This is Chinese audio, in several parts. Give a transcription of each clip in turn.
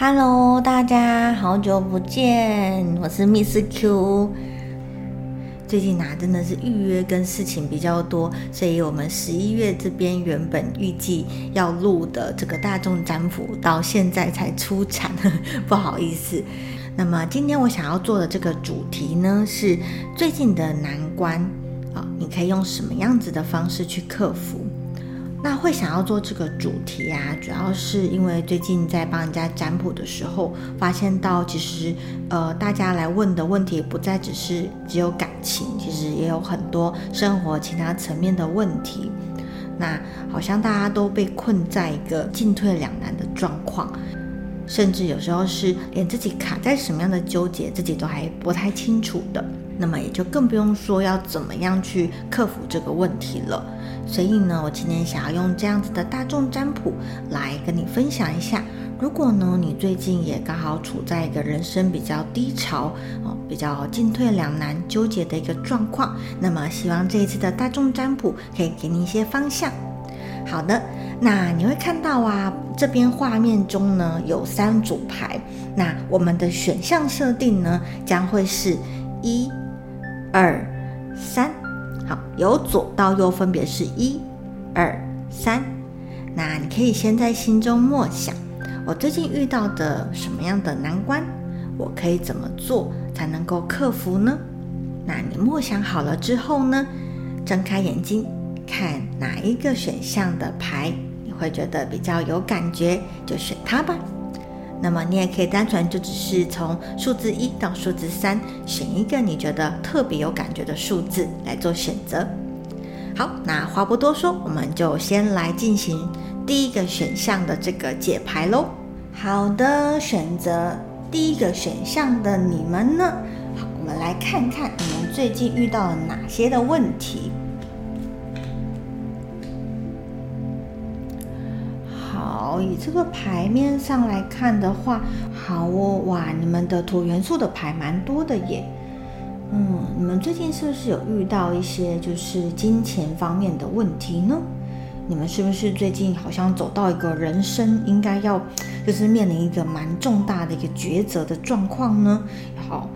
Hello，大家好久不见，我是 Miss Q。最近啊，真的是预约跟事情比较多，所以我们十一月这边原本预计要录的这个大众占卜，到现在才出产，不好意思。那么今天我想要做的这个主题呢，是最近的难关啊，你可以用什么样子的方式去克服？那会想要做这个主题啊，主要是因为最近在帮人家占卜的时候，发现到其实呃，大家来问的问题不再只是只有感情，其实也有很多生活其他层面的问题。那好像大家都被困在一个进退两难的状况，甚至有时候是连自己卡在什么样的纠结，自己都还不太清楚的。那么也就更不用说要怎么样去克服这个问题了。所以呢，我今天想要用这样子的大众占卜来跟你分享一下。如果呢，你最近也刚好处在一个人生比较低潮哦，比较进退两难、纠结的一个状况，那么希望这一次的大众占卜可以给你一些方向。好的，那你会看到啊，这边画面中呢有三组牌，那我们的选项设定呢将会是一、二、三。好，由左到右分别是一、二、三。那你可以先在心中默想：我最近遇到的什么样的难关？我可以怎么做才能够克服呢？那你默想好了之后呢？睁开眼睛，看哪一个选项的牌你会觉得比较有感觉，就选它吧。那么你也可以单纯就只是从数字一到数字三选一个你觉得特别有感觉的数字来做选择。好，那话不多说，我们就先来进行第一个选项的这个解牌喽。好的，选择第一个选项的你们呢？好，我们来看看你们最近遇到了哪些的问题。以这个牌面上来看的话，好哦，哇，你们的土元素的牌蛮多的耶。嗯，你们最近是不是有遇到一些就是金钱方面的问题呢？你们是不是最近好像走到一个人生应该要就是面临一个蛮重大的一个抉择的状况呢？好。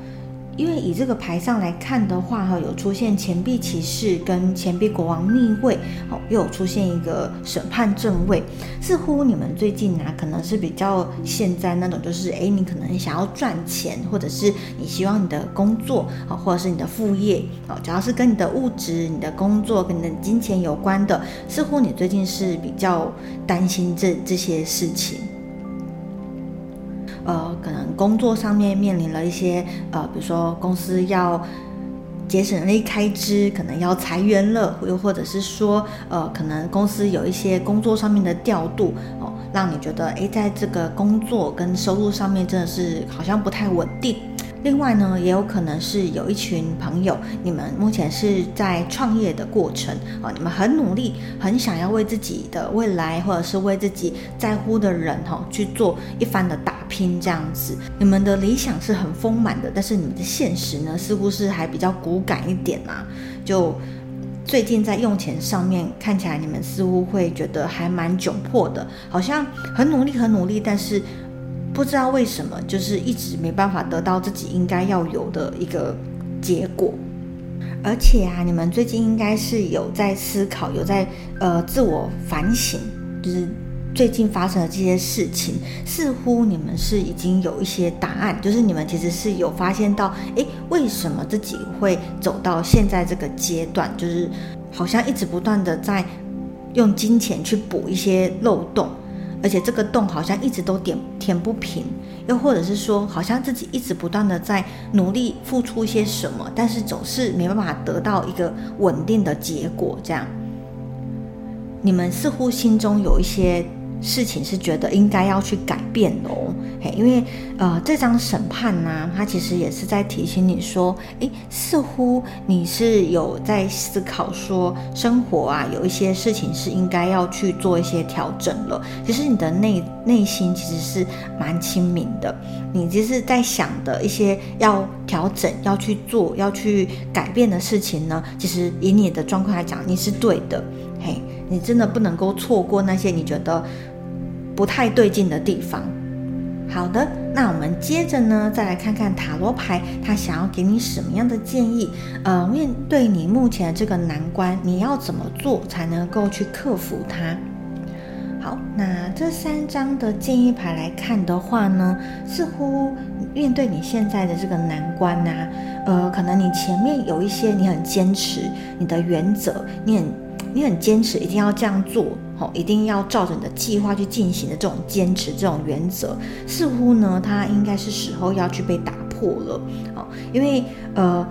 因为以这个牌上来看的话，哈，有出现钱币骑士跟钱币国王逆位，哦，又有出现一个审判正位，似乎你们最近啊，可能是比较现在那种，就是哎，你可能想要赚钱，或者是你希望你的工作，啊，或者是你的副业，哦，只要是跟你的物质、你的工作、跟你的金钱有关的，似乎你最近是比较担心这这些事情。呃，工作上面面临了一些呃，比如说公司要节省力开支，可能要裁员了，又或者是说呃，可能公司有一些工作上面的调度哦，让你觉得哎，在这个工作跟收入上面真的是好像不太稳定。另外呢，也有可能是有一群朋友，你们目前是在创业的过程啊，你们很努力，很想要为自己的未来，或者是为自己在乎的人哈去做一番的打拼，这样子，你们的理想是很丰满的，但是你们的现实呢，似乎是还比较骨感一点啊。就最近在用钱上面，看起来你们似乎会觉得还蛮窘迫的，好像很努力，很努力，但是。不知道为什么，就是一直没办法得到自己应该要有的一个结果。而且啊，你们最近应该是有在思考，有在呃自我反省，就是最近发生的这些事情，似乎你们是已经有一些答案，就是你们其实是有发现到，诶，为什么自己会走到现在这个阶段，就是好像一直不断的在用金钱去补一些漏洞。而且这个洞好像一直都填填不平，又或者是说，好像自己一直不断的在努力付出一些什么，但是总是没办法得到一个稳定的结果。这样，你们似乎心中有一些。事情是觉得应该要去改变哦，嘿，因为呃，这张审判呢，它其实也是在提醒你说，诶，似乎你是有在思考说，生活啊，有一些事情是应该要去做一些调整了。其实你的内内心其实是蛮清明的，你其实在想的一些要调整、要去做、要去改变的事情呢，其实以你的状况来讲，你是对的，嘿，你真的不能够错过那些你觉得。不太对劲的地方，好的，那我们接着呢，再来看看塔罗牌，它想要给你什么样的建议？呃，面对你目前的这个难关，你要怎么做才能够去克服它？好，那这三张的建议牌来看的话呢，似乎面对你现在的这个难关呐，呃，可能你前面有一些你很坚持你的原则，你很你很坚持一定要这样做，一定要照着你的计划去进行的这种坚持这种原则，似乎呢，它应该是时候要去被打破了，哦，因为呃。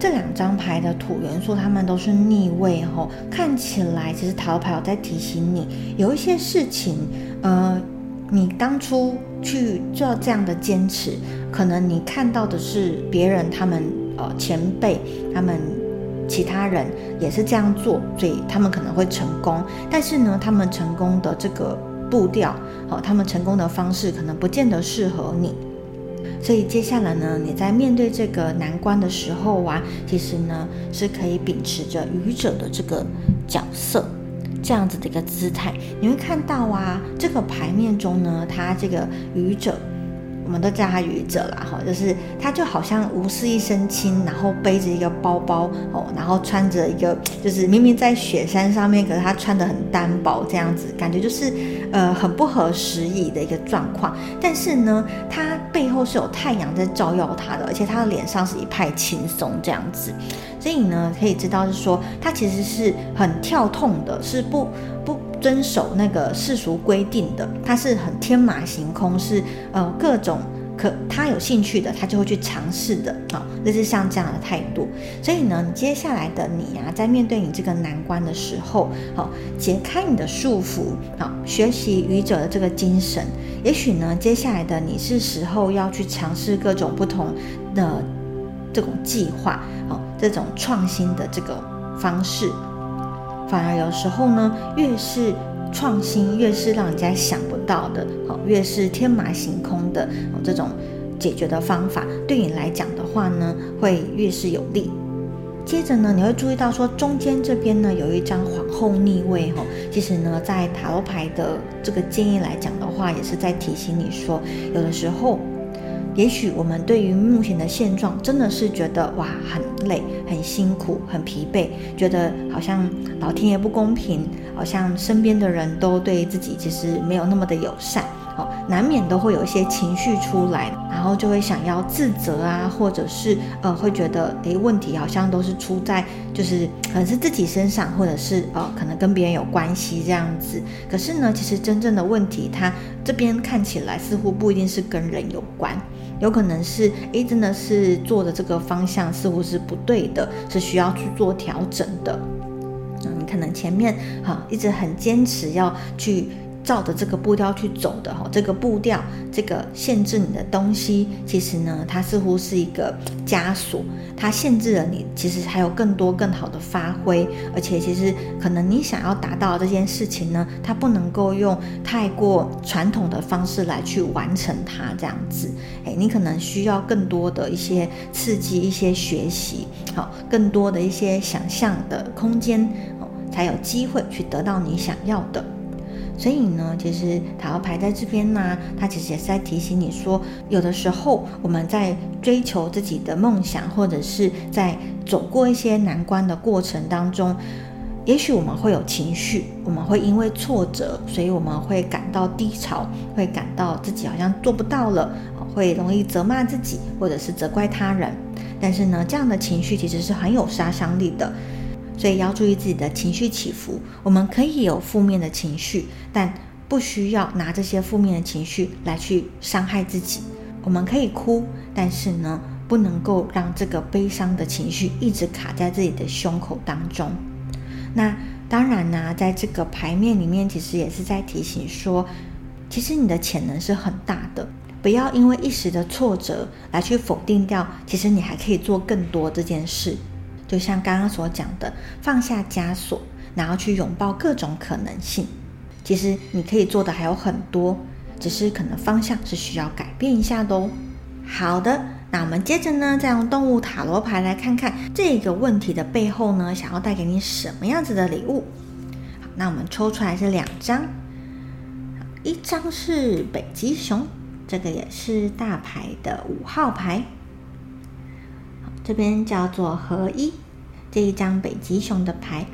这两张牌的土元素，它们都是逆位哈，看起来其实塔罗牌有在提醒你，有一些事情，呃，你当初去做这样的坚持，可能你看到的是别人他们呃前辈他们其他人也是这样做，所以他们可能会成功，但是呢，他们成功的这个步调，好，他们成功的方式可能不见得适合你。所以接下来呢，你在面对这个难关的时候啊，其实呢是可以秉持着愚者的这个角色，这样子的一个姿态，你会看到啊，这个牌面中呢，他这个愚者。我们都叫他愚者啦，哈，就是他就好像无事一身轻，然后背着一个包包哦，然后穿着一个，就是明明在雪山上面，可是他穿的很单薄，这样子感觉就是呃很不合时宜的一个状况。但是呢，他背后是有太阳在照耀他的，而且他的脸上是一派轻松这样子，所以呢，可以知道是说他其实是很跳痛的，是不不。遵守那个世俗规定的，他是很天马行空，是呃各种可他有兴趣的，他就会去尝试的啊，类似像这样的态度。所以呢，接下来的你啊，在面对你这个难关的时候，好解开你的束缚，好学习愚者的这个精神。也许呢，接下来的你是时候要去尝试各种不同的这种计划，好这种创新的这个方式。反而有时候呢，越是创新，越是让人家想不到的，好，越是天马行空的哦，这种解决的方法，对你来讲的话呢，会越是有利。接着呢，你会注意到说，中间这边呢有一张皇后逆位哈，其实呢，在塔罗牌的这个建议来讲的话，也是在提醒你说，有的时候。也许我们对于目前的现状真的是觉得哇很累、很辛苦、很疲惫，觉得好像老天爷不公平，好像身边的人都对自己其实没有那么的友善，难免都会有一些情绪出来，然后就会想要自责啊，或者是呃会觉得诶问题好像都是出在就是可能是自己身上，或者是呃可能跟别人有关系这样子。可是呢，其实真正的问题，它这边看起来似乎不一定是跟人有关。有可能是，诶，真的是做的这个方向似乎是不对的，是需要去做调整的。嗯，你可能前面哈一直很坚持要去。照着这个步调去走的哈，这个步调，这个限制你的东西，其实呢，它似乎是一个枷锁，它限制了你，其实还有更多更好的发挥，而且其实可能你想要达到这件事情呢，它不能够用太过传统的方式来去完成它这样子，哎，你可能需要更多的一些刺激，一些学习，好，更多的一些想象的空间，哦，才有机会去得到你想要的。所以呢，其实塔罗牌在这边呢，它其实也是在提醒你说，有的时候我们在追求自己的梦想，或者是在走过一些难关的过程当中，也许我们会有情绪，我们会因为挫折，所以我们会感到低潮，会感到自己好像做不到了，会容易责骂自己，或者是责怪他人。但是呢，这样的情绪其实是很有杀伤力的。所以要注意自己的情绪起伏。我们可以有负面的情绪，但不需要拿这些负面的情绪来去伤害自己。我们可以哭，但是呢，不能够让这个悲伤的情绪一直卡在自己的胸口当中。那当然呢，在这个牌面里面，其实也是在提醒说，其实你的潜能是很大的，不要因为一时的挫折来去否定掉，其实你还可以做更多这件事。就像刚刚所讲的，放下枷锁，然后去拥抱各种可能性。其实你可以做的还有很多，只是可能方向是需要改变一下的哦。好的，那我们接着呢，再用动物塔罗牌来看看这个问题的背后呢，想要带给你什么样子的礼物。好，那我们抽出来是两张，一张是北极熊，这个也是大牌的五号牌，这边叫做合一，这一张北极熊的牌。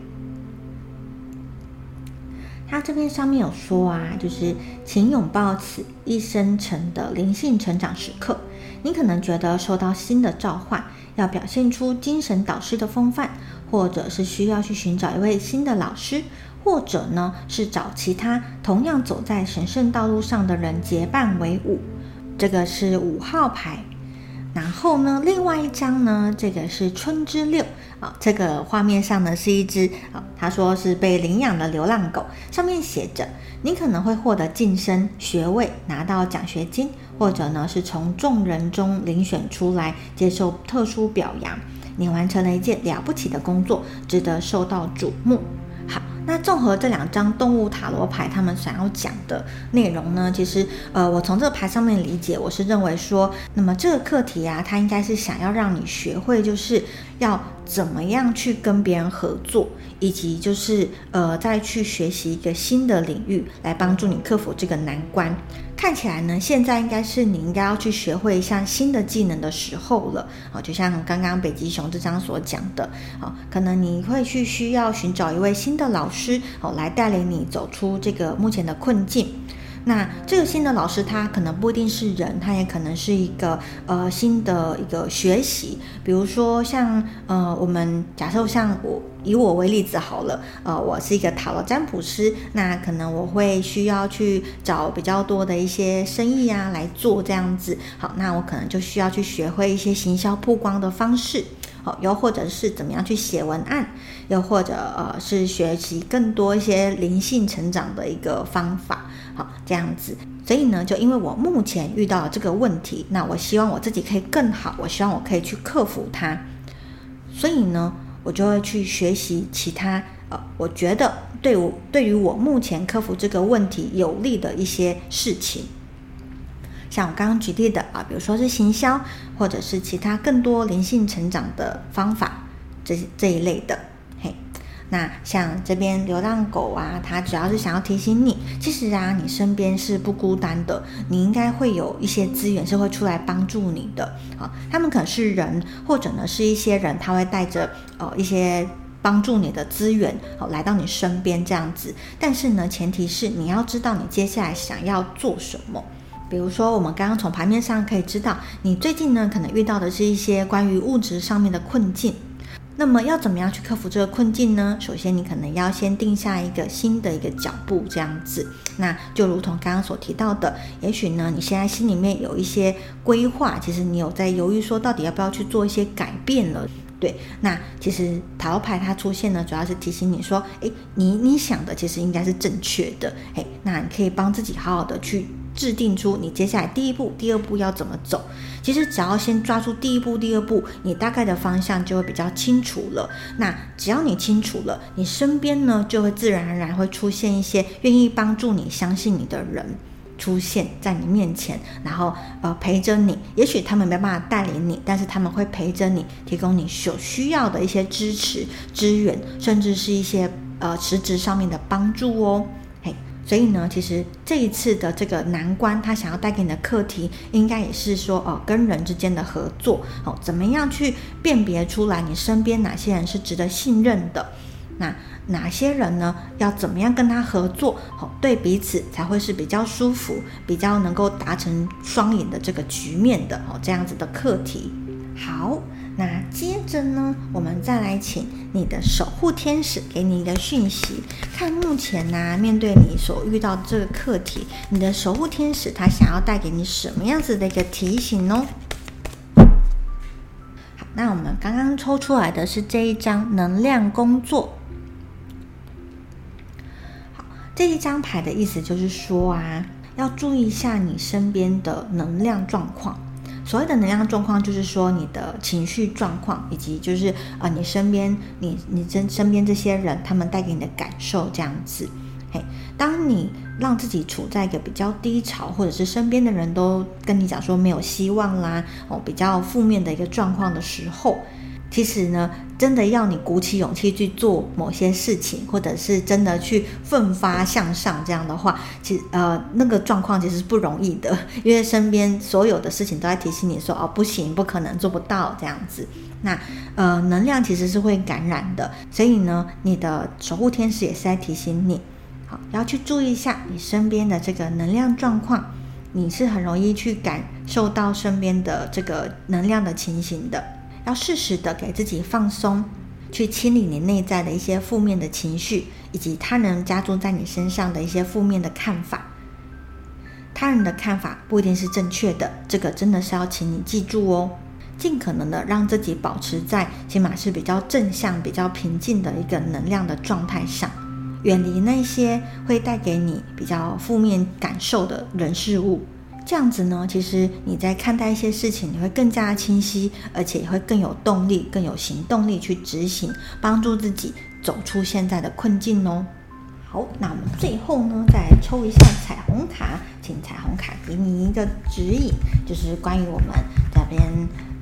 它这边上面有说啊，就是请拥抱此一生成的灵性成长时刻。你可能觉得受到新的召唤，要表现出精神导师的风范，或者是需要去寻找一位新的老师，或者呢是找其他同样走在神圣道路上的人结伴为伍。这个是五号牌。然后呢，另外一张呢，这个是春之六啊，这个画面上呢是一只啊，他说是被领养的流浪狗，上面写着你可能会获得晋升学位，拿到奖学金，或者呢是从众人中遴选出来接受特殊表扬，你完成了一件了不起的工作，值得受到瞩目。那综合这两张动物塔罗牌，他们想要讲的内容呢？其实，呃，我从这个牌上面理解，我是认为说，那么这个课题啊，它应该是想要让你学会，就是要怎么样去跟别人合作，以及就是呃，再去学习一个新的领域，来帮助你克服这个难关。看起来呢，现在应该是你应该要去学会一项新的技能的时候了啊！就像刚刚北极熊这张所讲的啊，可能你会去需要寻找一位新的老师哦，来带领你走出这个目前的困境。那这个新的老师，他可能不一定是人，他也可能是一个呃新的一个学习。比如说像呃，我们假设像我以我为例子好了，呃，我是一个塔罗占卜师，那可能我会需要去找比较多的一些生意啊来做这样子。好，那我可能就需要去学会一些行销曝光的方式，好，又或者是怎么样去写文案，又或者呃是学习更多一些灵性成长的一个方法。好，这样子，所以呢，就因为我目前遇到这个问题，那我希望我自己可以更好，我希望我可以去克服它，所以呢，我就会去学习其他呃，我觉得对我对于我目前克服这个问题有利的一些事情，像我刚刚举例的啊，比如说是行销，或者是其他更多灵性成长的方法，这这一类的。那像这边流浪狗啊，它主要是想要提醒你，其实啊，你身边是不孤单的，你应该会有一些资源是会出来帮助你的。啊，他们可能是人，或者呢是一些人，他会带着呃一些帮助你的资源，哦来到你身边这样子。但是呢，前提是你要知道你接下来想要做什么。比如说，我们刚刚从牌面上可以知道，你最近呢可能遇到的是一些关于物质上面的困境。那么要怎么样去克服这个困境呢？首先，你可能要先定下一个新的一个脚步，这样子。那就如同刚刚所提到的，也许呢，你现在心里面有一些规划，其实你有在犹豫，说到底要不要去做一些改变了。对，那其实塔罗牌它出现呢，主要是提醒你说，诶，你你想的其实应该是正确的。诶，那你可以帮自己好好的去。制定出你接下来第一步、第二步要怎么走。其实只要先抓住第一步、第二步，你大概的方向就会比较清楚了。那只要你清楚了，你身边呢就会自然而然会出现一些愿意帮助你、相信你的人出现在你面前，然后呃陪着你。也许他们没办法带领你，但是他们会陪着你，提供你所需要的一些支持、支援，甚至是一些呃实质上面的帮助哦。所以呢，其实这一次的这个难关，他想要带给你的课题，应该也是说，哦，跟人之间的合作，哦，怎么样去辨别出来你身边哪些人是值得信任的，那哪些人呢，要怎么样跟他合作，哦，对彼此才会是比较舒服，比较能够达成双赢的这个局面的，哦，这样子的课题。好。那接着呢，我们再来请你的守护天使给你一个讯息，看目前呢，面对你所遇到这个课题，你的守护天使他想要带给你什么样子的一个提醒呢？好，那我们刚刚抽出来的是这一张能量工作。好，这一张牌的意思就是说啊，要注意一下你身边的能量状况。所谓的能量状况，就是说你的情绪状况，以及就是啊，你身边你你身身边这些人，他们带给你的感受这样子。嘿，当你让自己处在一个比较低潮，或者是身边的人都跟你讲说没有希望啦，哦，比较负面的一个状况的时候，其实呢，真的要你鼓起勇气去做某些事情，或者是真的去奋发向上，这样的话，其实呃那个状况其实是不容易的，因为身边所有的事情都在提醒你说哦不行，不可能做不到这样子。那呃能量其实是会感染的，所以呢，你的守护天使也是在提醒你，好要去注意一下你身边的这个能量状况，你是很容易去感受到身边的这个能量的情形的。要适时的给自己放松，去清理你内在的一些负面的情绪，以及他人加注在你身上的一些负面的看法。他人的看法不一定是正确的，这个真的是要请你记住哦。尽可能的让自己保持在起码是比较正向、比较平静的一个能量的状态上，远离那些会带给你比较负面感受的人事物。这样子呢，其实你在看待一些事情，你会更加清晰，而且也会更有动力、更有行动力去执行，帮助自己走出现在的困境哦。好，那我们最后呢，再抽一下彩虹卡，请彩虹卡给你一个指引，就是关于我们这边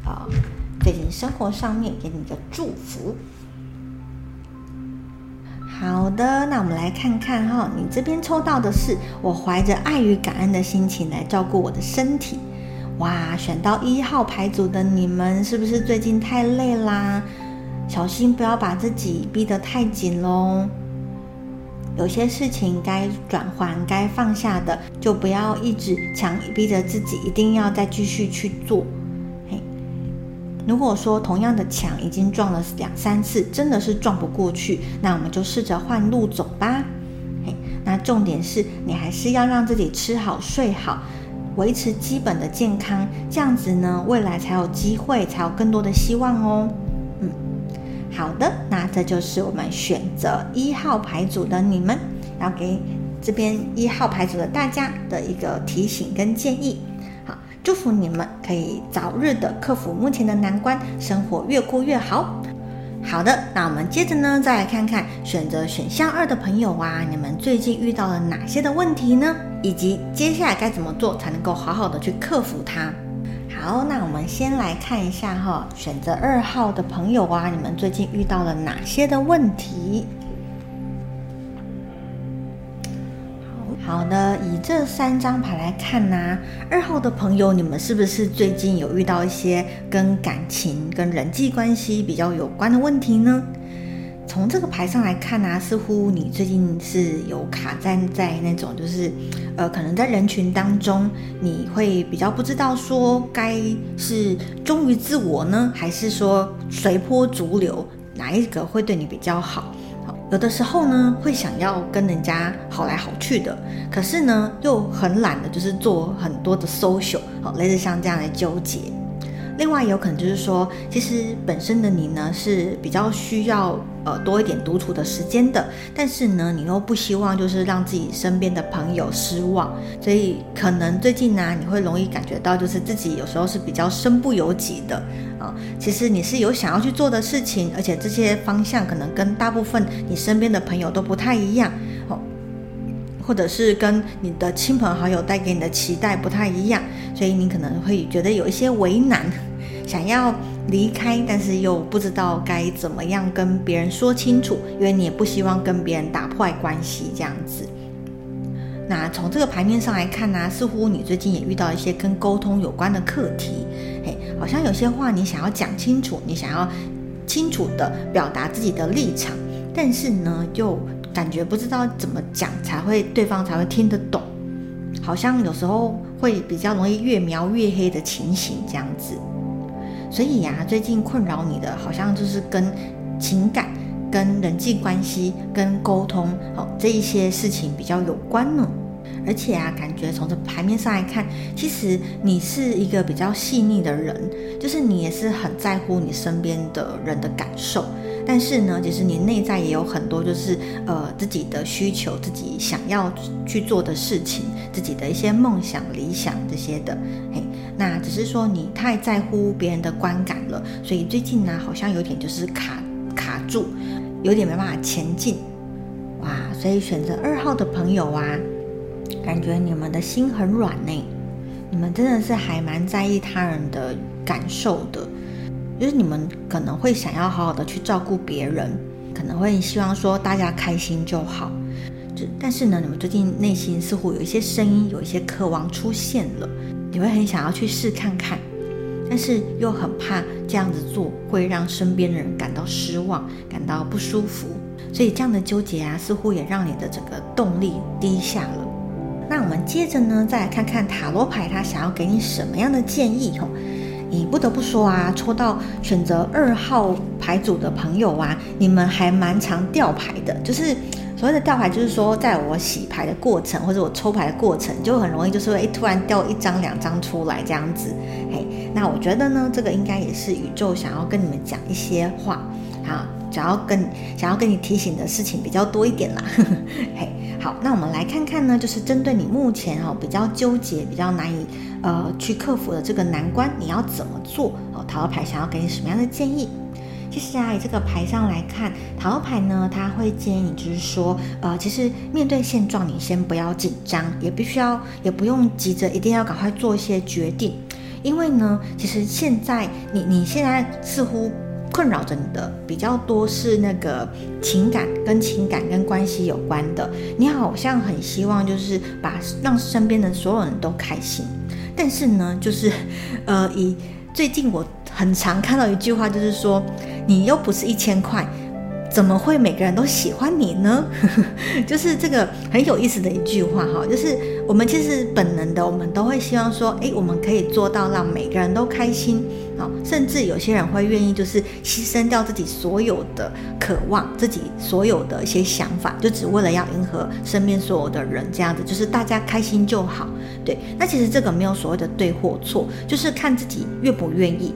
呃最近生活上面给你一个祝福。好的，那我们来看看哈，你这边抽到的是我怀着爱与感恩的心情来照顾我的身体。哇，选到一号牌组的你们是不是最近太累啦？小心不要把自己逼得太紧喽。有些事情该转换、该放下的，就不要一直强逼着自己一定要再继续去做。如果说同样的墙已经撞了两三次，真的是撞不过去，那我们就试着换路走吧。嘿，那重点是你还是要让自己吃好睡好，维持基本的健康，这样子呢，未来才有机会，才有更多的希望哦。嗯，好的，那这就是我们选择一号牌组的你们，要给这边一号牌组的大家的一个提醒跟建议。祝福你们可以早日的克服目前的难关，生活越过越好。好的，那我们接着呢，再来看看选择选项二的朋友啊，你们最近遇到了哪些的问题呢？以及接下来该怎么做才能够好好的去克服它？好，那我们先来看一下哈，选择二号的朋友啊，你们最近遇到了哪些的问题？好的，以这三张牌来看呢，二号的朋友，你们是不是最近有遇到一些跟感情、跟人际关系比较有关的问题呢？从这个牌上来看呢，似乎你最近是有卡站在那种，就是呃，可能在人群当中，你会比较不知道说该是忠于自我呢，还是说随波逐流，哪一个会对你比较好？有的时候呢，会想要跟人家好来好去的，可是呢，又很懒的，就是做很多的 social，好，类似像这样来纠结。另外，有可能就是说，其实本身的你呢是比较需要呃多一点独处的时间的，但是呢，你又不希望就是让自己身边的朋友失望，所以可能最近呢，你会容易感觉到就是自己有时候是比较身不由己的啊。其实你是有想要去做的事情，而且这些方向可能跟大部分你身边的朋友都不太一样，或者是跟你的亲朋好友带给你的期待不太一样，所以你可能会觉得有一些为难。想要离开，但是又不知道该怎么样跟别人说清楚，因为你也不希望跟别人打破关系这样子。那从这个牌面上来看呢，似乎你最近也遇到一些跟沟通有关的课题，嘿，好像有些话你想要讲清楚，你想要清楚的表达自己的立场，但是呢，又感觉不知道怎么讲才会对方才会听得懂，好像有时候会比较容易越描越黑的情形这样子。所以呀，最近困扰你的，好像就是跟情感、跟人际关系、跟沟通，好这一些事情比较有关呢。而且啊，感觉从这牌面上来看，其实你是一个比较细腻的人，就是你也是很在乎你身边的人的感受。但是呢，其实你内在也有很多，就是呃自己的需求，自己想要去做的事情，自己的一些梦想、理想这些的。嘿，那只是说你太在乎别人的观感了，所以最近呢，好像有点就是卡卡住，有点没办法前进。哇，所以选择二号的朋友啊，感觉你们的心很软呢，你们真的是还蛮在意他人的感受的。就是你们可能会想要好好的去照顾别人，可能会希望说大家开心就好。就但是呢，你们最近内心似乎有一些声音，有一些渴望出现了，你会很想要去试看看，但是又很怕这样子做会让身边的人感到失望，感到不舒服。所以这样的纠结啊，似乎也让你的整个动力低下了。那我们接着呢，再来看看塔罗牌，它想要给你什么样的建议？吼，你不得不说啊，抽到选择二号牌组的朋友啊，你们还蛮常掉牌的。就是所谓的掉牌，就是说在我洗牌的过程或者我抽牌的过程，就很容易就是会突然掉一张两张出来这样子。嘿，那我觉得呢，这个应该也是宇宙想要跟你们讲一些话，好。想要跟想要跟你提醒的事情比较多一点啦，嘿，好，那我们来看看呢，就是针对你目前哦比较纠结、比较难以呃去克服的这个难关，你要怎么做？哦，塔罗牌想要给你什么样的建议？其实啊，以这个牌上来看，塔罗牌呢，他会建议你，就是说，呃，其实面对现状，你先不要紧张，也必须要，也不用急着一定要赶快做一些决定，因为呢，其实现在你你现在似乎。困扰着你的比较多是那个情感跟情感跟关系有关的，你好像很希望就是把让身边的所有人都开心，但是呢，就是呃，以最近我很常看到一句话，就是说你又不是一千块。怎么会每个人都喜欢你呢？就是这个很有意思的一句话哈，就是我们其实本能的，我们都会希望说，哎，我们可以做到让每个人都开心啊，甚至有些人会愿意就是牺牲掉自己所有的渴望，自己所有的一些想法，就只为了要迎合身边所有的人，这样子就是大家开心就好。对，那其实这个没有所谓的对或错，就是看自己愿不愿意。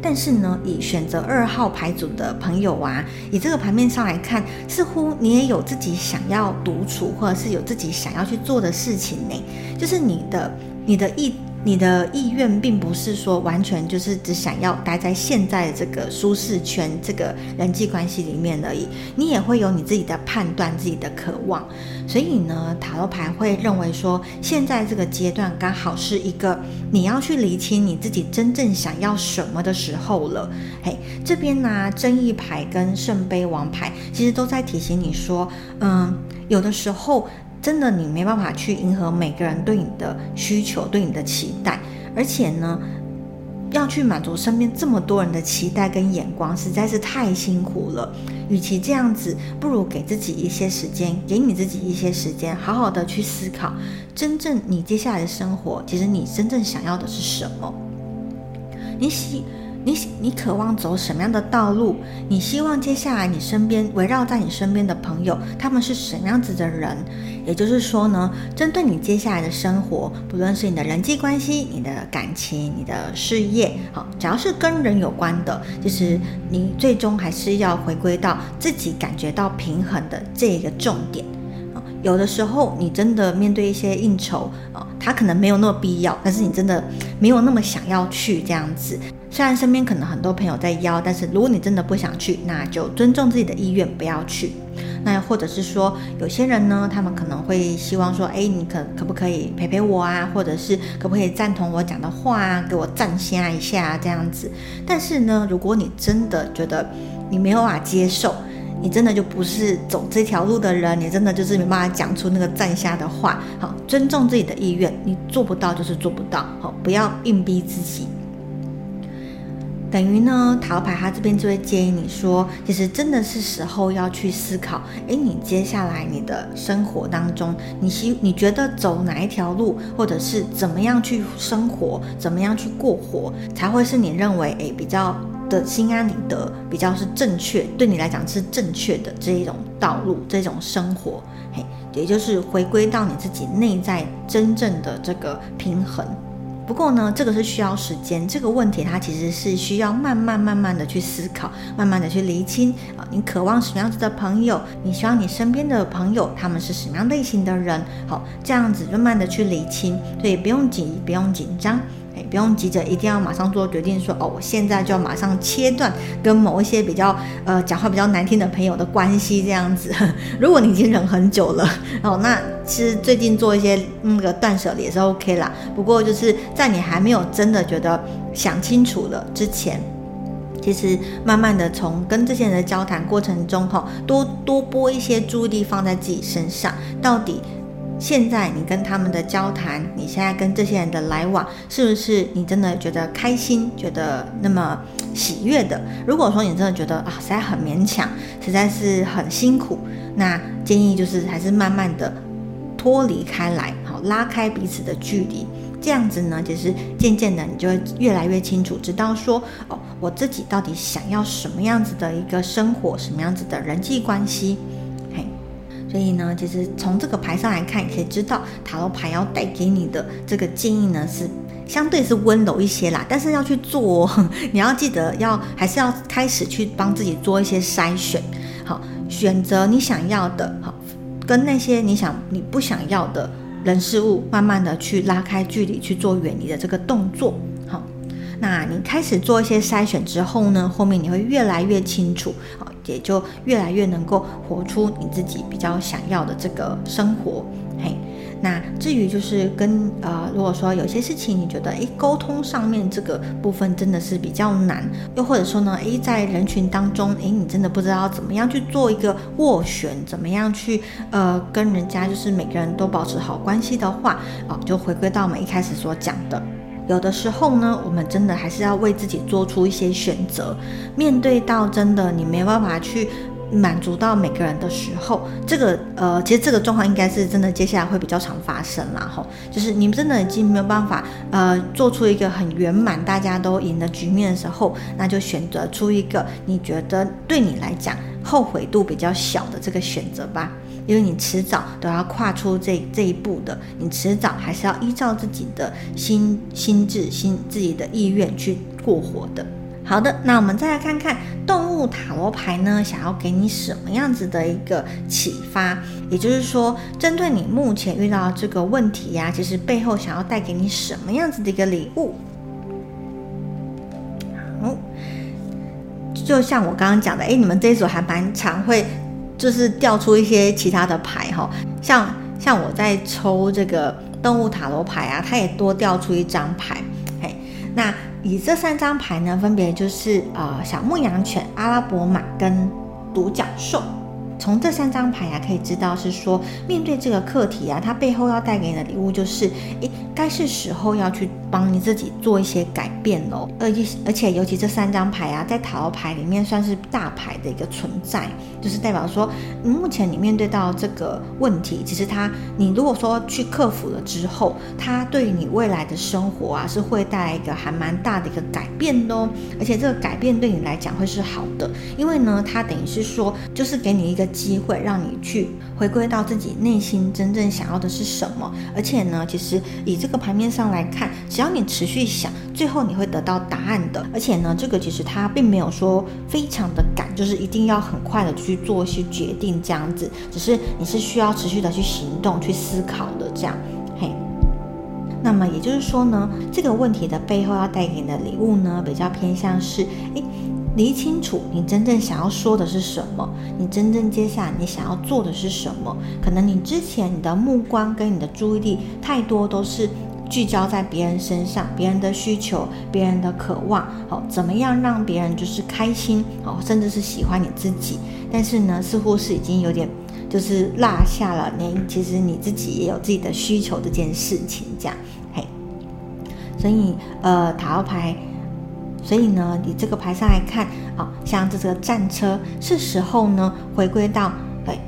但是呢，以选择二号牌组的朋友啊，以这个牌面上来看，似乎你也有自己想要独处，或者是有自己想要去做的事情呢。就是你的你的意你的意愿，并不是说完全就是只想要待在现在这个舒适圈、这个人际关系里面而已。你也会有你自己的判断、自己的渴望。所以呢，塔罗牌会认为说，现在这个阶段刚好是一个你要去理清你自己真正想要什么的时候了。嘿，这边呢，正义牌跟圣杯王牌其实都在提醒你说，嗯，有的时候真的你没办法去迎合每个人对你的需求、对你的期待，而且呢。要去满足身边这么多人的期待跟眼光，实在是太辛苦了。与其这样子，不如给自己一些时间，给你自己一些时间，好好的去思考，真正你接下来的生活，其实你真正想要的是什么？你喜。你你渴望走什么样的道路？你希望接下来你身边围绕在你身边的朋友，他们是什么样子的人？也就是说呢，针对你接下来的生活，不论是你的人际关系、你的感情、你的事业，好，只要是跟人有关的，其实你最终还是要回归到自己感觉到平衡的这一个重点。有的时候你真的面对一些应酬啊，他可能没有那么必要，但是你真的没有那么想要去这样子。虽然身边可能很多朋友在邀，但是如果你真的不想去，那就尊重自己的意愿，不要去。那或者是说，有些人呢，他们可能会希望说，哎，你可可不可以陪陪我啊？或者是可不可以赞同我讲的话啊？给我赞下一下这样子。但是呢，如果你真的觉得你没有办法接受，你真的就不是走这条路的人，你真的就是没办法讲出那个赞下的话。好，尊重自己的意愿，你做不到就是做不到。好，不要硬逼自己。等于呢，塔罗牌它这边就会建议你说，其实真的是时候要去思考，诶，你接下来你的生活当中，你希你觉得走哪一条路，或者是怎么样去生活，怎么样去过活，才会是你认为诶比较的心安理得，比较是正确，对你来讲是正确的这一种道路，这种生活，嘿，也就是回归到你自己内在真正的这个平衡。不过呢，这个是需要时间，这个问题它其实是需要慢慢慢慢的去思考，慢慢的去厘清啊。你渴望什么样子的朋友？你希望你身边的朋友他们是什么样类型的人？好，这样子慢慢的去厘清，所以不用急，不用紧张。不用急着一定要马上做决定，说哦，我现在就要马上切断跟某一些比较呃讲话比较难听的朋友的关系这样子。如果你已经忍很久了，哦，那其实最近做一些那个断舍离也是 OK 啦。不过就是在你还没有真的觉得想清楚了之前。其实，慢慢的从跟这些人的交谈过程中，哈，多多拨一些注意力放在自己身上。到底现在你跟他们的交谈，你现在跟这些人的来往，是不是你真的觉得开心，觉得那么喜悦的？如果说你真的觉得啊，实在很勉强，实在是很辛苦，那建议就是还是慢慢的脱离开来，好，拉开彼此的距离。这样子呢，其实渐渐的，你就会越来越清楚，知道说，哦，我自己到底想要什么样子的一个生活，什么样子的人际关系，所以呢，其实从这个牌上来看，可以知道塔罗牌要带给你的这个建议呢，是相对是温柔一些啦，但是要去做，你要记得要还是要开始去帮自己做一些筛选，好，选择你想要的，好，跟那些你想你不想要的。人事物慢慢的去拉开距离，去做远离的这个动作，好，那你开始做一些筛选之后呢，后面你会越来越清楚，也就越来越能够活出你自己比较想要的这个生活，嘿。那至于就是跟呃，如果说有些事情你觉得诶沟通上面这个部分真的是比较难，又或者说呢诶在人群当中诶你真的不知道怎么样去做一个斡旋，怎么样去呃跟人家就是每个人都保持好关系的话，哦就回归到我们一开始所讲的，有的时候呢我们真的还是要为自己做出一些选择，面对到真的你没办法去。满足到每个人的时候，这个呃，其实这个状况应该是真的，接下来会比较常发生啦。吼，就是你们真的已经没有办法呃，做出一个很圆满、大家都赢的局面的时候，那就选择出一个你觉得对你来讲后悔度比较小的这个选择吧，因为你迟早都要跨出这这一步的，你迟早还是要依照自己的心心智、心自己的意愿去过活的。好的，那我们再来看看动物塔罗牌呢，想要给你什么样子的一个启发？也就是说，针对你目前遇到这个问题呀，其实背后想要带给你什么样子的一个礼物？好，就像我刚刚讲的，哎，你们这一组还蛮常会就是调出一些其他的牌哈，像像我在抽这个动物塔罗牌啊，它也多调出一张牌，嘿，那。以这三张牌呢，分别就是呃小牧羊犬、阿拉伯马跟独角兽。从这三张牌啊，可以知道是说，面对这个课题啊，它背后要带给你的礼物就是，诶，该是时候要去帮你自己做一些改变喽。而且而且，尤其这三张牌啊，在塔罗牌里面算是大牌的一个存在，就是代表说，目前你面对到这个问题，其实它，你如果说去克服了之后，它对于你未来的生活啊，是会带来一个还蛮大的一个改变的哦。而且这个改变对你来讲会是好的，因为呢，它等于是说，就是给你一个。机会让你去回归到自己内心真正想要的是什么，而且呢，其实以这个牌面上来看，只要你持续想，最后你会得到答案的。而且呢，这个其实它并没有说非常的赶，就是一定要很快的去做一些决定这样子，只是你是需要持续的去行动、去思考的这样。嘿，那么也就是说呢，这个问题的背后要带给你的礼物呢，比较偏向是，诶。理清楚你真正想要说的是什么，你真正接下来你想要做的是什么？可能你之前你的目光跟你的注意力太多都是聚焦在别人身上，别人的需求，别人的渴望，好，怎么样让别人就是开心，好，甚至是喜欢你自己？但是呢，似乎是已经有点就是落下了你其实你自己也有自己的需求这件事情，这样，嘿，所以呃，塔罗牌。所以呢，你这个牌上来看，啊，像这个战车，是时候呢回归到，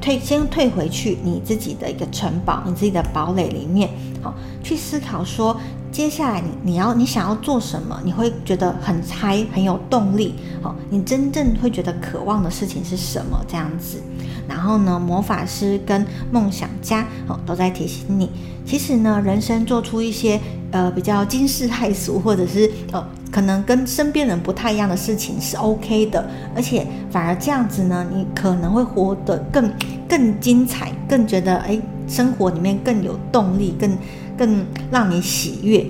退先退回去你自己的一个城堡，你自己的堡垒里面，好，去思考说，接下来你你要你想要做什么，你会觉得很嗨，很有动力，好，你真正会觉得渴望的事情是什么？这样子，然后呢，魔法师跟梦想家，哦，都在提醒你，其实呢，人生做出一些呃比较惊世骇俗，或者是呃。可能跟身边人不太一样的事情是 OK 的，而且反而这样子呢，你可能会活得更更精彩，更觉得哎，生活里面更有动力，更更让你喜悦。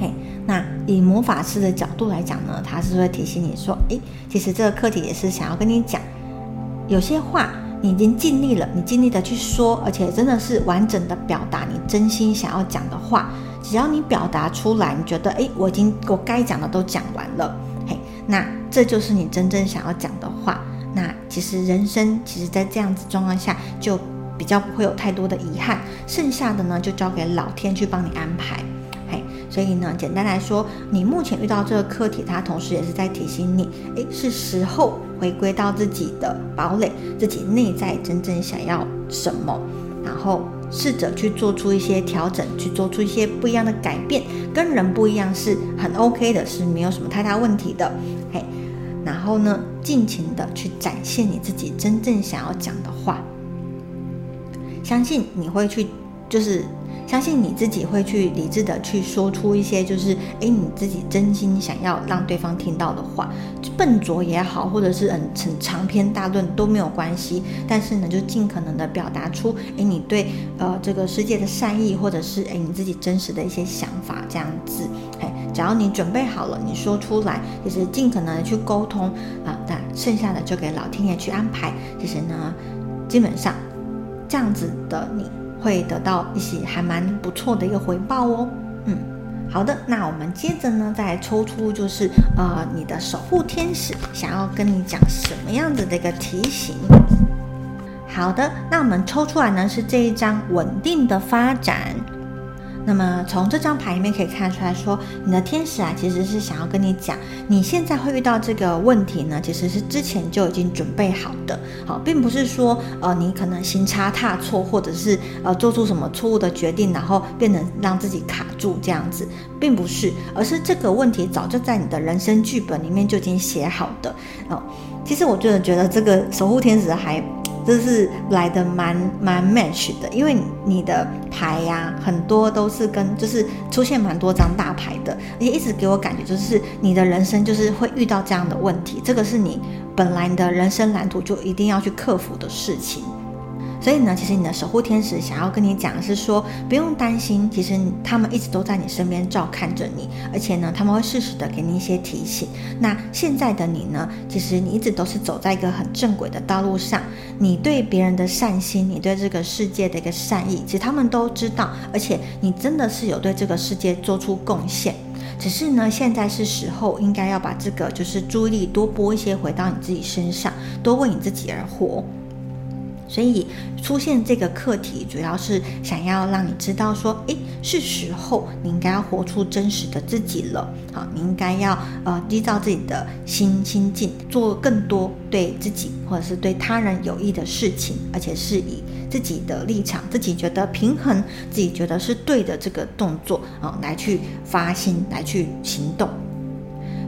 嘿，那以魔法师的角度来讲呢，他是会提醒你说，诶，其实这个课题也是想要跟你讲，有些话你已经尽力了，你尽力的去说，而且真的是完整的表达你真心想要讲的话。只要你表达出来，你觉得，诶，我已经我该讲的都讲完了，嘿，那这就是你真正想要讲的话。那其实人生，其实在这样子状况下，就比较不会有太多的遗憾，剩下的呢，就交给老天去帮你安排。所以呢，简单来说，你目前遇到这个课题，它同时也是在提醒你，诶，是时候回归到自己的堡垒，自己内在真正想要什么，然后试着去做出一些调整，去做出一些不一样的改变，跟人不一样是很 OK 的，是没有什么太大问题的，嘿，然后呢，尽情的去展现你自己真正想要讲的话，相信你会去，就是。相信你自己会去理智的去说出一些，就是诶你自己真心想要让对方听到的话，笨拙也好，或者是很很长篇大论都没有关系。但是呢，就尽可能的表达出诶你对呃这个世界的善意，或者是诶你自己真实的一些想法这样子。嘿，只要你准备好了，你说出来，就是尽可能的去沟通啊，那剩下的就给老天爷去安排。其实呢，基本上这样子的你。会得到一些还蛮不错的一个回报哦。嗯，好的，那我们接着呢，再抽出就是呃你的守护天使想要跟你讲什么样子的一个提醒。好的，那我们抽出来呢是这一张稳定的发展。那么从这张牌里面可以看出来说，你的天使啊，其实是想要跟你讲，你现在会遇到这个问题呢，其实是之前就已经准备好的，好，并不是说呃你可能行差踏错，或者是呃做出什么错误的决定，然后变成让自己卡住这样子，并不是，而是这个问题早就在你的人生剧本里面就已经写好的哦。其实我真的觉得这个守护天使还。这是来的蛮蛮 match 的，因为你的牌呀，很多都是跟就是出现蛮多张大牌的，而且一直给我感觉就是你的人生就是会遇到这样的问题，这个是你本来你的人生蓝图就一定要去克服的事情。所以呢，其实你的守护天使想要跟你讲的是说，不用担心，其实他们一直都在你身边照看着你，而且呢，他们会适时的给你一些提醒。那现在的你呢，其实你一直都是走在一个很正轨的道路上，你对别人的善心，你对这个世界的一个善意，其实他们都知道，而且你真的是有对这个世界做出贡献。只是呢，现在是时候应该要把这个就是注意力多拨一些回到你自己身上，多为你自己而活。所以出现这个课题，主要是想要让你知道说，诶，是时候你应该要活出真实的自己了。好，你应该要呃依照自己的心心境，做更多对自己或者是对他人有益的事情，而且是以自己的立场、自己觉得平衡、自己觉得是对的这个动作啊，来去发心，来去行动。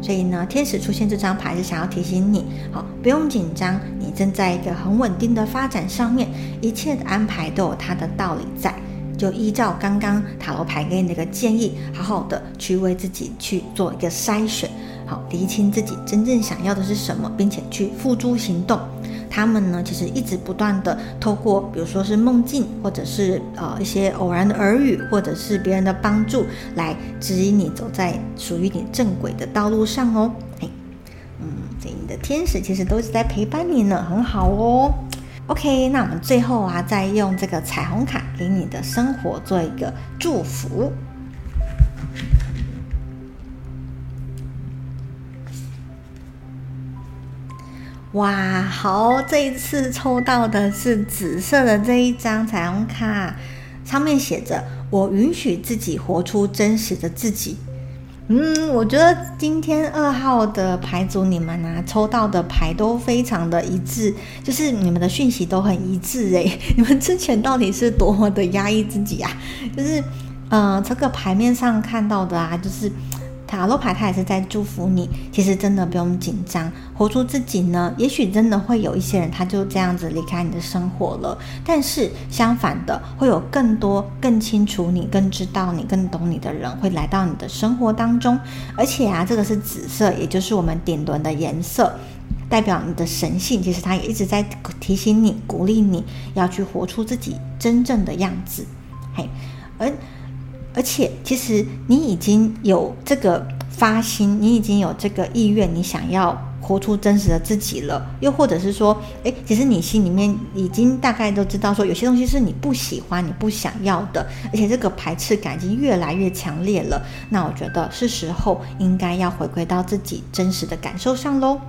所以呢，天使出现这张牌是想要提醒你，好，不用紧张，你正在一个很稳定的发展上面，一切的安排都有它的道理在，就依照刚刚塔罗牌给你的一个建议，好好的去为自己去做一个筛选，好，厘清自己真正想要的是什么，并且去付诸行动。他们呢，其实一直不断的透过，比如说是梦境，或者是呃一些偶然的耳语，或者是别人的帮助，来指引你走在属于你正轨的道路上哦。嘿，嗯，所以你的天使其实都是在陪伴你呢，很好哦。OK，那我们最后啊，再用这个彩虹卡给你的生活做一个祝福。哇，好！这一次抽到的是紫色的这一张彩虹卡，上面写着“我允许自己活出真实的自己”。嗯，我觉得今天二号的牌组你们啊，抽到的牌都非常的一致，就是你们的讯息都很一致诶，你们之前到底是多么的压抑自己啊？就是，呃，这个牌面上看到的啊，就是。塔罗牌它也是在祝福你，其实真的不用紧张，活出自己呢。也许真的会有一些人他就这样子离开你的生活了，但是相反的，会有更多更清楚你、更知道你、更懂你的人会来到你的生活当中。而且啊，这个是紫色，也就是我们顶轮的颜色，代表你的神性。其实它也一直在提醒你、鼓励你要去活出自己真正的样子。嘿，而。而且其实你已经有这个发心，你已经有这个意愿，你想要。活出真实的自己了，又或者是说，诶，其实你心里面已经大概都知道，说有些东西是你不喜欢、你不想要的，而且这个排斥感已经越来越强烈了。那我觉得是时候应该要回归到自己真实的感受上喽。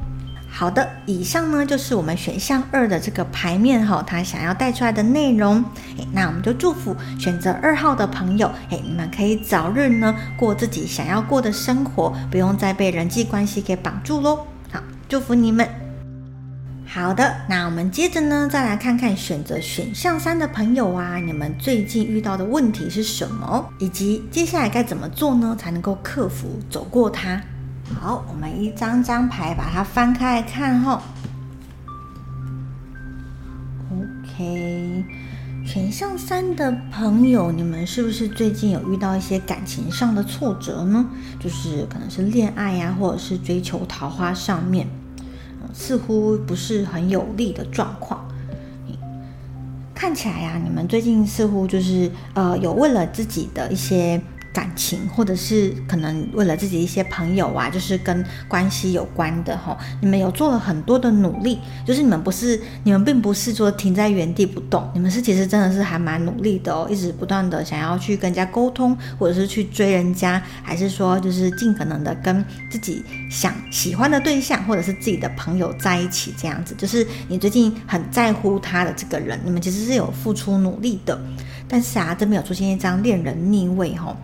好的，以上呢就是我们选项二的这个牌面哈，它想要带出来的内容。诶，那我们就祝福选择二号的朋友，诶，你们可以早日呢过自己想要过的生活，不用再被人际关系给绑住喽。好祝福你们。好的，那我们接着呢，再来看看选择选项三的朋友啊，你们最近遇到的问题是什么，以及接下来该怎么做呢，才能够克服走过它？好，我们一张张牌把它翻开来看哈。OK，选项三的朋友，你们是不是最近有遇到一些感情上的挫折呢？就是可能是恋爱呀，或者是追求桃花上面。似乎不是很有利的状况。看起来呀，你们最近似乎就是呃，有为了自己的一些。感情，或者是可能为了自己一些朋友啊，就是跟关系有关的哈，你们有做了很多的努力，就是你们不是，你们并不是说停在原地不动，你们是其实真的是还蛮努力的哦，一直不断的想要去跟人家沟通，或者是去追人家，还是说就是尽可能的跟自己想喜欢的对象，或者是自己的朋友在一起这样子，就是你最近很在乎他的这个人，你们其实是有付出努力的，但是啊，这边有出现一张恋人逆位哈。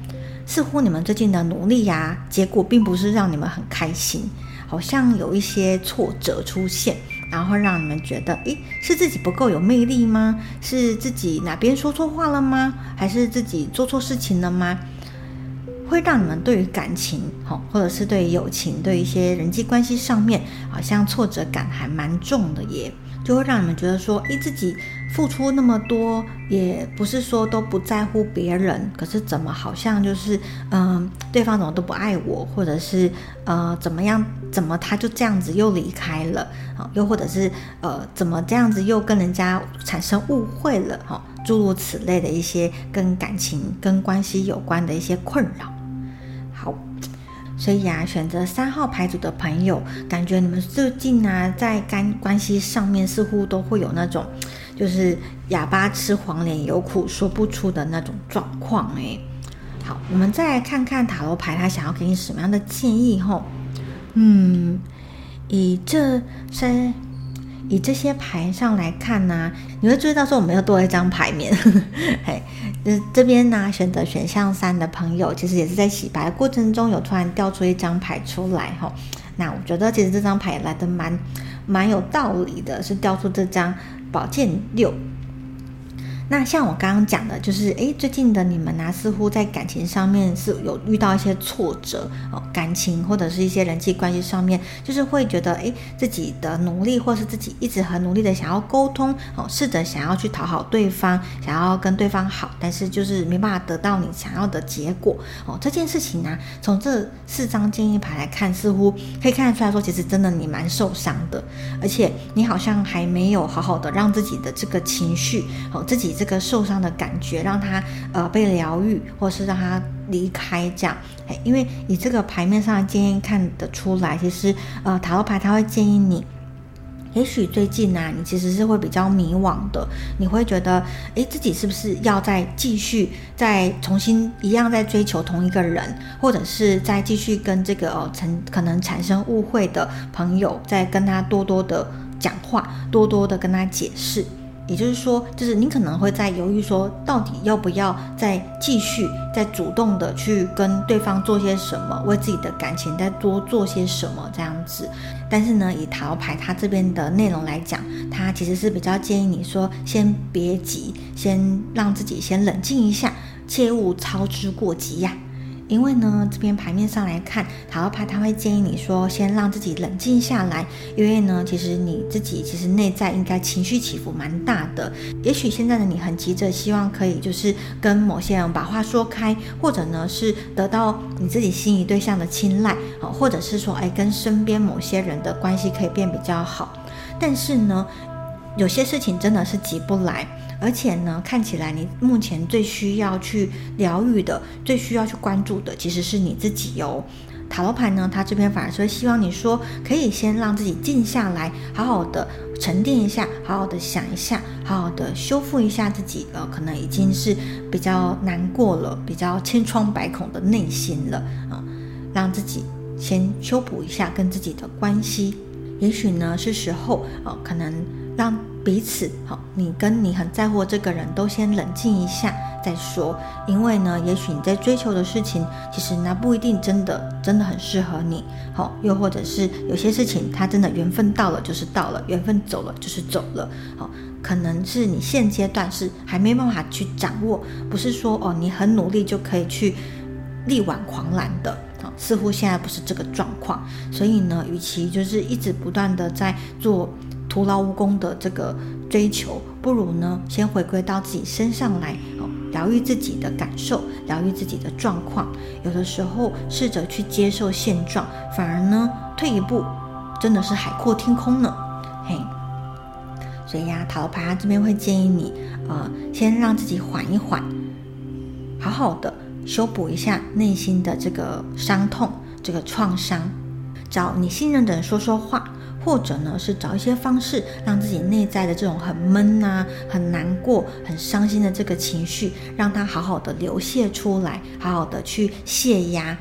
似乎你们最近的努力呀，结果并不是让你们很开心，好像有一些挫折出现，然后让你们觉得，诶，是自己不够有魅力吗？是自己哪边说错话了吗？还是自己做错事情了吗？会让你们对于感情，好，或者是对友情，对一些人际关系上面，好像挫折感还蛮重的耶。就会让你们觉得说，诶，自己付出那么多，也不是说都不在乎别人，可是怎么好像就是，嗯，对方怎么都不爱我，或者是呃怎么样，怎么他就这样子又离开了，好，又或者是呃怎么这样子又跟人家产生误会了，哈，诸如此类的一些跟感情、跟关系有关的一些困扰。所以啊，选择三号牌组的朋友，感觉你们最近啊，在干关系上面似乎都会有那种，就是哑巴吃黄连，有苦说不出的那种状况诶。好，我们再来看看塔罗牌，他想要给你什么样的建议？吼，嗯，以这三。以这些牌上来看呢，你会注意到说我们又多了一张牌面。嘿，这这边呢选择选项三的朋友，其实也是在洗牌过程中有突然掉出一张牌出来哈。那我觉得其实这张牌来的蛮蛮有道理的，是掉出这张宝剑六。那像我刚刚讲的，就是诶，最近的你们呢，似乎在感情上面是有遇到一些挫折哦，感情或者是一些人际关系上面，就是会觉得诶，自己的努力或是自己一直很努力的想要沟通哦，试着想要去讨好对方，想要跟对方好，但是就是没办法得到你想要的结果哦。这件事情呢，从这四张建议牌来看，似乎可以看得出来说，其实真的你蛮受伤的，而且你好像还没有好好的让自己的这个情绪哦，自己。这个受伤的感觉，让他呃被疗愈，或是让他离开这样。哎，因为你这个牌面上的建议看得出来，其实呃塔罗牌他会建议你，也许最近啊，你其实是会比较迷惘的，你会觉得，哎，自己是不是要再继续再重新一样在追求同一个人，或者是再继续跟这个哦曾可能产生误会的朋友，再跟他多多的讲话，多多的跟他解释。也就是说，就是你可能会在犹豫，说到底要不要再继续、再主动的去跟对方做些什么，为自己的感情再多做些什么这样子。但是呢，以塔罗牌它这边的内容来讲，它其实是比较建议你说，先别急，先让自己先冷静一下，切勿操之过急呀。因为呢，这边牌面上来看，塔罗牌他会建议你说，先让自己冷静下来。因为呢，其实你自己其实内在应该情绪起伏蛮大的。也许现在的你很急着，希望可以就是跟某些人把话说开，或者呢是得到你自己心仪对象的青睐，啊，或者是说，哎，跟身边某些人的关系可以变比较好。但是呢，有些事情真的是急不来。而且呢，看起来你目前最需要去疗愈的、最需要去关注的，其实是你自己哟。塔罗牌呢，它这边反而是希望你说，可以先让自己静下来，好好的沉淀一下，好好的想一下，好好的修复一下自己，呃，可能已经是比较难过了，比较千疮百孔的内心了啊，让自己先修补一下跟自己的关系，也许呢是时候，呃，可能让。彼此好，你跟你很在乎这个人都先冷静一下再说，因为呢，也许你在追求的事情，其实那不一定真的真的很适合你，好，又或者是有些事情它真的缘分到了就是到了，缘分走了就是走了，好，可能是你现阶段是还没办法去掌握，不是说哦你很努力就可以去力挽狂澜的，好，似乎现在不是这个状况，所以呢，与其就是一直不断的在做。徒劳无功的这个追求，不如呢，先回归到自己身上来，哦，疗愈自己的感受，疗愈自己的状况。有的时候，试着去接受现状，反而呢，退一步，真的是海阔天空呢。嘿，所以呀，塔罗牌这边会建议你，呃，先让自己缓一缓，好好的修补一下内心的这个伤痛、这个创伤，找你信任的人说说话。或者呢，是找一些方式，让自己内在的这种很闷呐、很难过、很伤心的这个情绪，让它好好的流泻出来，好好的去泄压。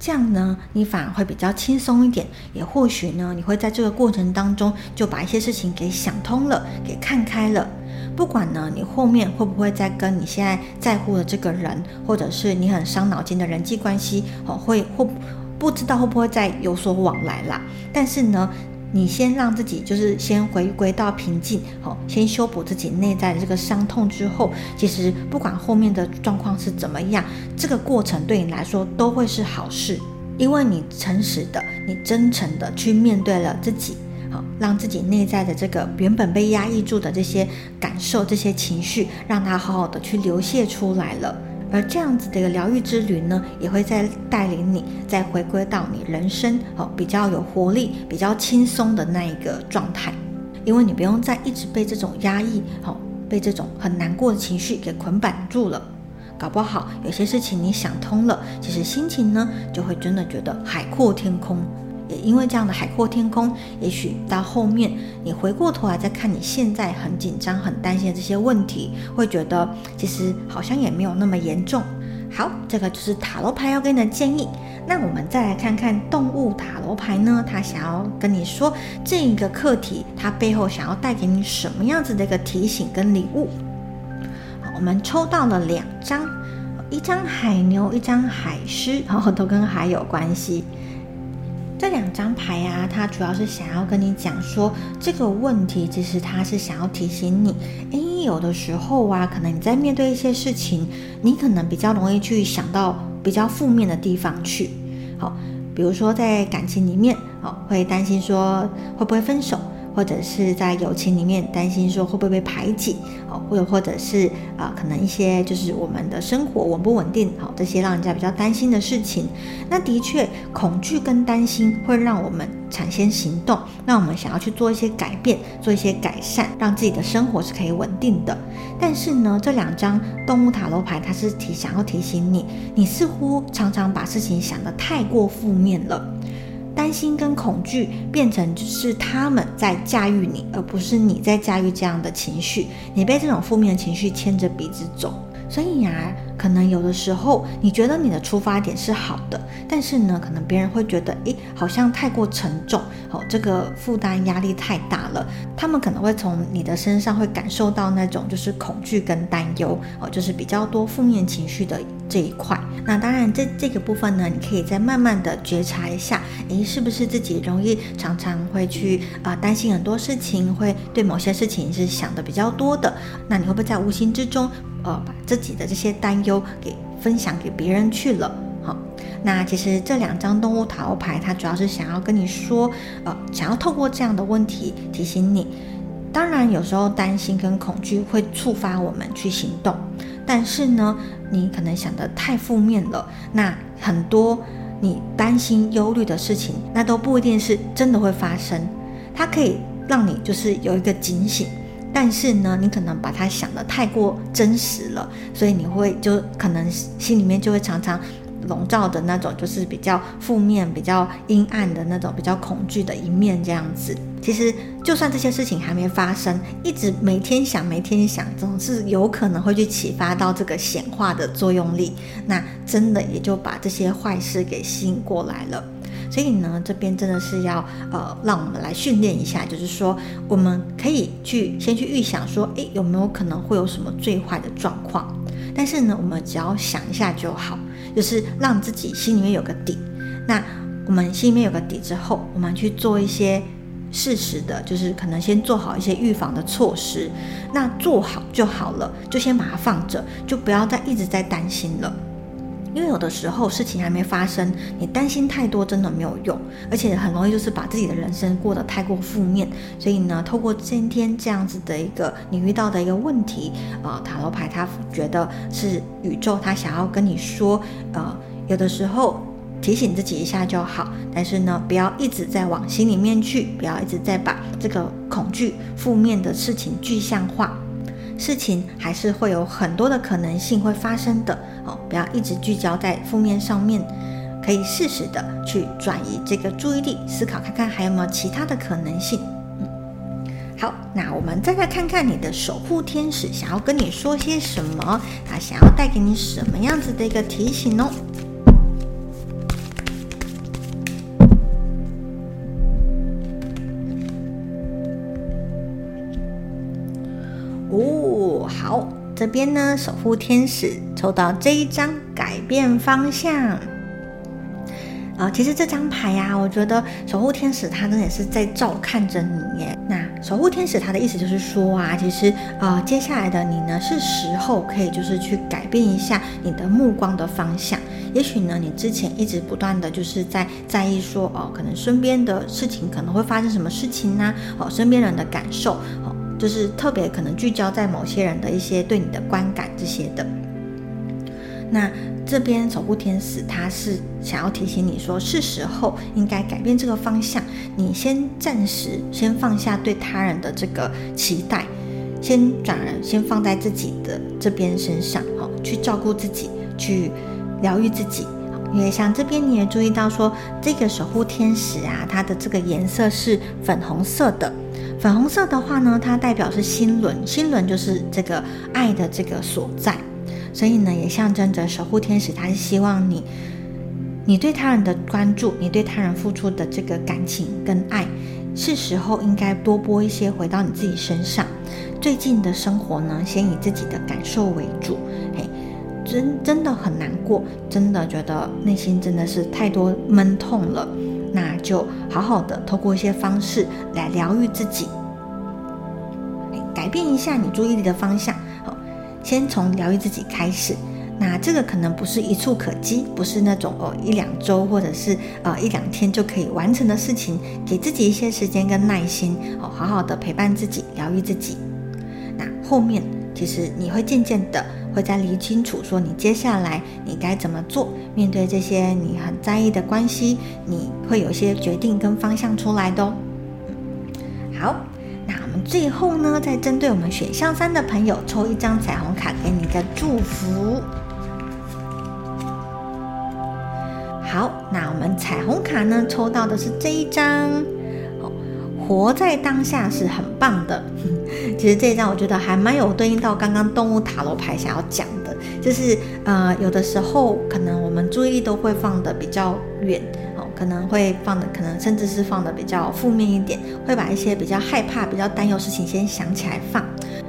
这样呢，你反而会比较轻松一点。也或许呢，你会在这个过程当中就把一些事情给想通了，给看开了。不管呢，你后面会不会再跟你现在在乎的这个人，或者是你很伤脑筋的人际关系，哦，会或不知道会不会再有所往来啦。但是呢。你先让自己就是先回归到平静，好，先修补自己内在的这个伤痛之后，其实不管后面的状况是怎么样，这个过程对你来说都会是好事，因为你诚实的、你真诚的去面对了自己，好，让自己内在的这个原本被压抑住的这些感受、这些情绪，让它好好的去流泻出来了。而这样子的一个疗愈之旅呢，也会再带领你再回归到你人生哦比较有活力、比较轻松的那一个状态，因为你不用再一直被这种压抑、哦被这种很难过的情绪给捆绑住了。搞不好有些事情你想通了，其实心情呢就会真的觉得海阔天空。也因为这样的海阔天空，也许到后面你回过头来再看你现在很紧张、很担心的这些问题，会觉得其实好像也没有那么严重。好，这个就是塔罗牌要给你的建议。那我们再来看看动物塔罗牌呢，它想要跟你说这一个课题，它背后想要带给你什么样子的一个提醒跟礼物？好，我们抽到了两张，一张海牛，一张海狮，然 后都跟海有关系。这两张牌啊，它主要是想要跟你讲说这个问题，其实它是想要提醒你，诶，有的时候啊，可能你在面对一些事情，你可能比较容易去想到比较负面的地方去。好，比如说在感情里面，好，会担心说会不会分手。或者是在友情里面担心说会不会被排挤，哦，或者或者是啊，可能一些就是我们的生活稳不稳定，好，这些让人家比较担心的事情，那的确恐惧跟担心会让我们产生行动，让我们想要去做一些改变，做一些改善，让自己的生活是可以稳定的。但是呢，这两张动物塔罗牌，它是提想要提醒你，你似乎常常把事情想得太过负面了。担心跟恐惧变成是他们在驾驭你，而不是你在驾驭这样的情绪。你被这种负面的情绪牵着鼻子走，所以呀。可能有的时候你觉得你的出发点是好的，但是呢，可能别人会觉得，诶，好像太过沉重，哦，这个负担压力太大了。他们可能会从你的身上会感受到那种就是恐惧跟担忧，哦，就是比较多负面情绪的这一块。那当然，这这个部分呢，你可以再慢慢的觉察一下，诶，是不是自己容易常常会去啊担心很多事情，会对某些事情是想的比较多的。那你会不会在无形之中？呃，把自己的这些担忧给分享给别人去了。好，那其实这两张动物塔罗牌，它主要是想要跟你说，呃，想要透过这样的问题提醒你。当然，有时候担心跟恐惧会触发我们去行动，但是呢，你可能想的太负面了。那很多你担心、忧虑的事情，那都不一定是真的会发生。它可以让你就是有一个警醒。但是呢，你可能把它想的太过真实了，所以你会就可能心里面就会常常笼罩的那种，就是比较负面、比较阴暗的那种、比较恐惧的一面这样子。其实，就算这些事情还没发生，一直每天想、每天想，总是有可能会去启发到这个显化的作用力，那真的也就把这些坏事给吸引过来了。所以呢，这边真的是要呃，让我们来训练一下，就是说，我们可以去先去预想说，诶，有没有可能会有什么最坏的状况？但是呢，我们只要想一下就好，就是让自己心里面有个底。那我们心里面有个底之后，我们去做一些适时的，就是可能先做好一些预防的措施。那做好就好了，就先把它放着，就不要再一直在担心了。因为有的时候事情还没发生，你担心太多真的没有用，而且很容易就是把自己的人生过得太过负面。所以呢，透过今天这样子的一个你遇到的一个问题，啊，塔罗牌他觉得是宇宙他想要跟你说，呃，有的时候提醒自己一下就好，但是呢，不要一直在往心里面去，不要一直在把这个恐惧、负面的事情具象化。事情还是会有很多的可能性会发生的哦，不要一直聚焦在负面上面，可以适时的去转移这个注意力，思考看看还有没有其他的可能性。嗯，好，那我们再来看看你的守护天使想要跟你说些什么，他想要带给你什么样子的一个提醒哦。好这边呢，守护天使抽到这一张改变方向啊，其实这张牌呀，我觉得守护天使他真的也是在照看着你耶。那守护天使他的意思就是说啊，其实呃，接下来的你呢，是时候可以就是去改变一下你的目光的方向。也许呢，你之前一直不断的就是在在意说哦，可能身边的事情可能会发生什么事情呢？哦，身边人的感受哦。就是特别可能聚焦在某些人的一些对你的观感这些的，那这边守护天使他是想要提醒你说，是时候应该改变这个方向，你先暂时先放下对他人的这个期待，先转而先放在自己的这边身上，哦，去照顾自己，去疗愈自己。因为像这边你也注意到说，这个守护天使啊，它的这个颜色是粉红色的。粉红色的话呢，它代表是心轮，心轮就是这个爱的这个所在，所以呢，也象征着守护天使，他是希望你，你对他人的关注，你对他人付出的这个感情跟爱，是时候应该多拨一些回到你自己身上。最近的生活呢，先以自己的感受为主，嘿，真真的很难过，真的觉得内心真的是太多闷痛了。那就好好的透过一些方式来疗愈自己，改变一下你注意力的方向。好，先从疗愈自己开始。那这个可能不是一触可及，不是那种哦一两周或者是呃一两天就可以完成的事情。给自己一些时间跟耐心，哦，好好的陪伴自己，疗愈自己。那后面其实你会渐渐的。会再理清楚，说你接下来你该怎么做？面对这些你很在意的关系，你会有些决定跟方向出来的哦。好，那我们最后呢，再针对我们选项三的朋友抽一张彩虹卡，给你一个祝福。好，那我们彩虹卡呢，抽到的是这一张。活在当下是很棒的。其实这一张我觉得还蛮有对应到刚刚动物塔罗牌想要讲的，就是呃，有的时候可能我们注意力都会放的比较远哦，可能会放的，可能甚至是放的比较负面一点，会把一些比较害怕、比较担忧事情先想起来放。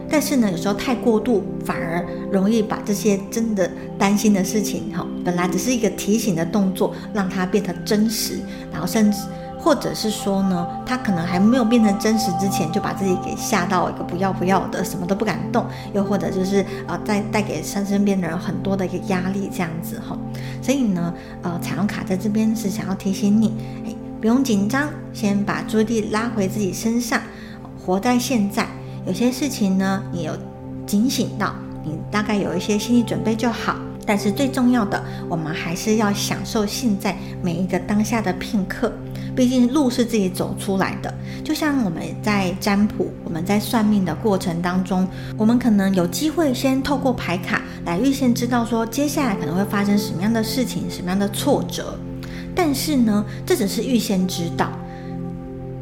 但是呢，有时候太过度，反而容易把这些真的担心的事情，哈，本来只是一个提醒的动作，让它变得真实，然后甚至。或者是说呢，他可能还没有变成真实之前，就把自己给吓到一个不要不要的，什么都不敢动，又或者就是呃，带带给身身边的人很多的一个压力，这样子哈。所以呢，呃，彩虹卡在这边是想要提醒你，哎，不用紧张，先把注意力拉回自己身上，活在现在。有些事情呢，你有警醒到，你大概有一些心理准备就好。但是最重要的，我们还是要享受现在每一个当下的片刻。毕竟路是自己走出来的。就像我们在占卜、我们在算命的过程当中，我们可能有机会先透过牌卡来预先知道说接下来可能会发生什么样的事情、什么样的挫折。但是呢，这只是预先知道。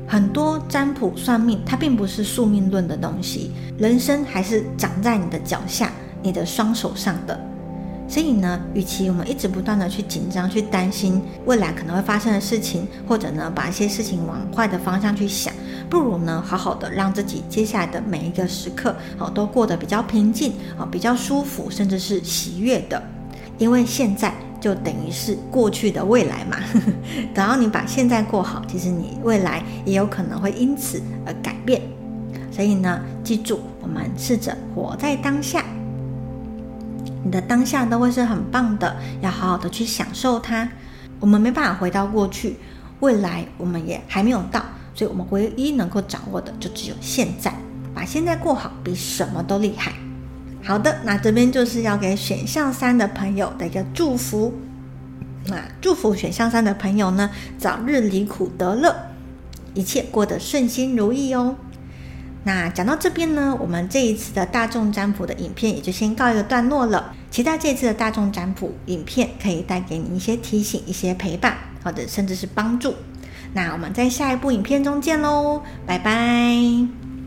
很多占卜算命，它并不是宿命论的东西，人生还是长在你的脚下、你的双手上的。所以呢，与其我们一直不断的去紧张、去担心未来可能会发生的事情，或者呢把一些事情往坏的方向去想，不如呢好好的让自己接下来的每一个时刻哦都过得比较平静啊，比较舒服，甚至是喜悦的。因为现在就等于是过去的未来嘛。等到你把现在过好，其实你未来也有可能会因此而改变。所以呢，记住，我们试着活在当下。你的当下都会是很棒的，要好好的去享受它。我们没办法回到过去，未来我们也还没有到，所以我们唯一能够掌握的就只有现在，把现在过好，比什么都厉害。好的，那这边就是要给选项三的朋友的一个祝福。那祝福选项三的朋友呢，早日离苦得乐，一切过得顺心如意哦。那讲到这边呢，我们这一次的大众占卜的影片也就先告一个段落了。期待这次的大众占卜影片可以带给你一些提醒、一些陪伴，或者甚至是帮助。那我们在下一部影片中见喽，拜拜。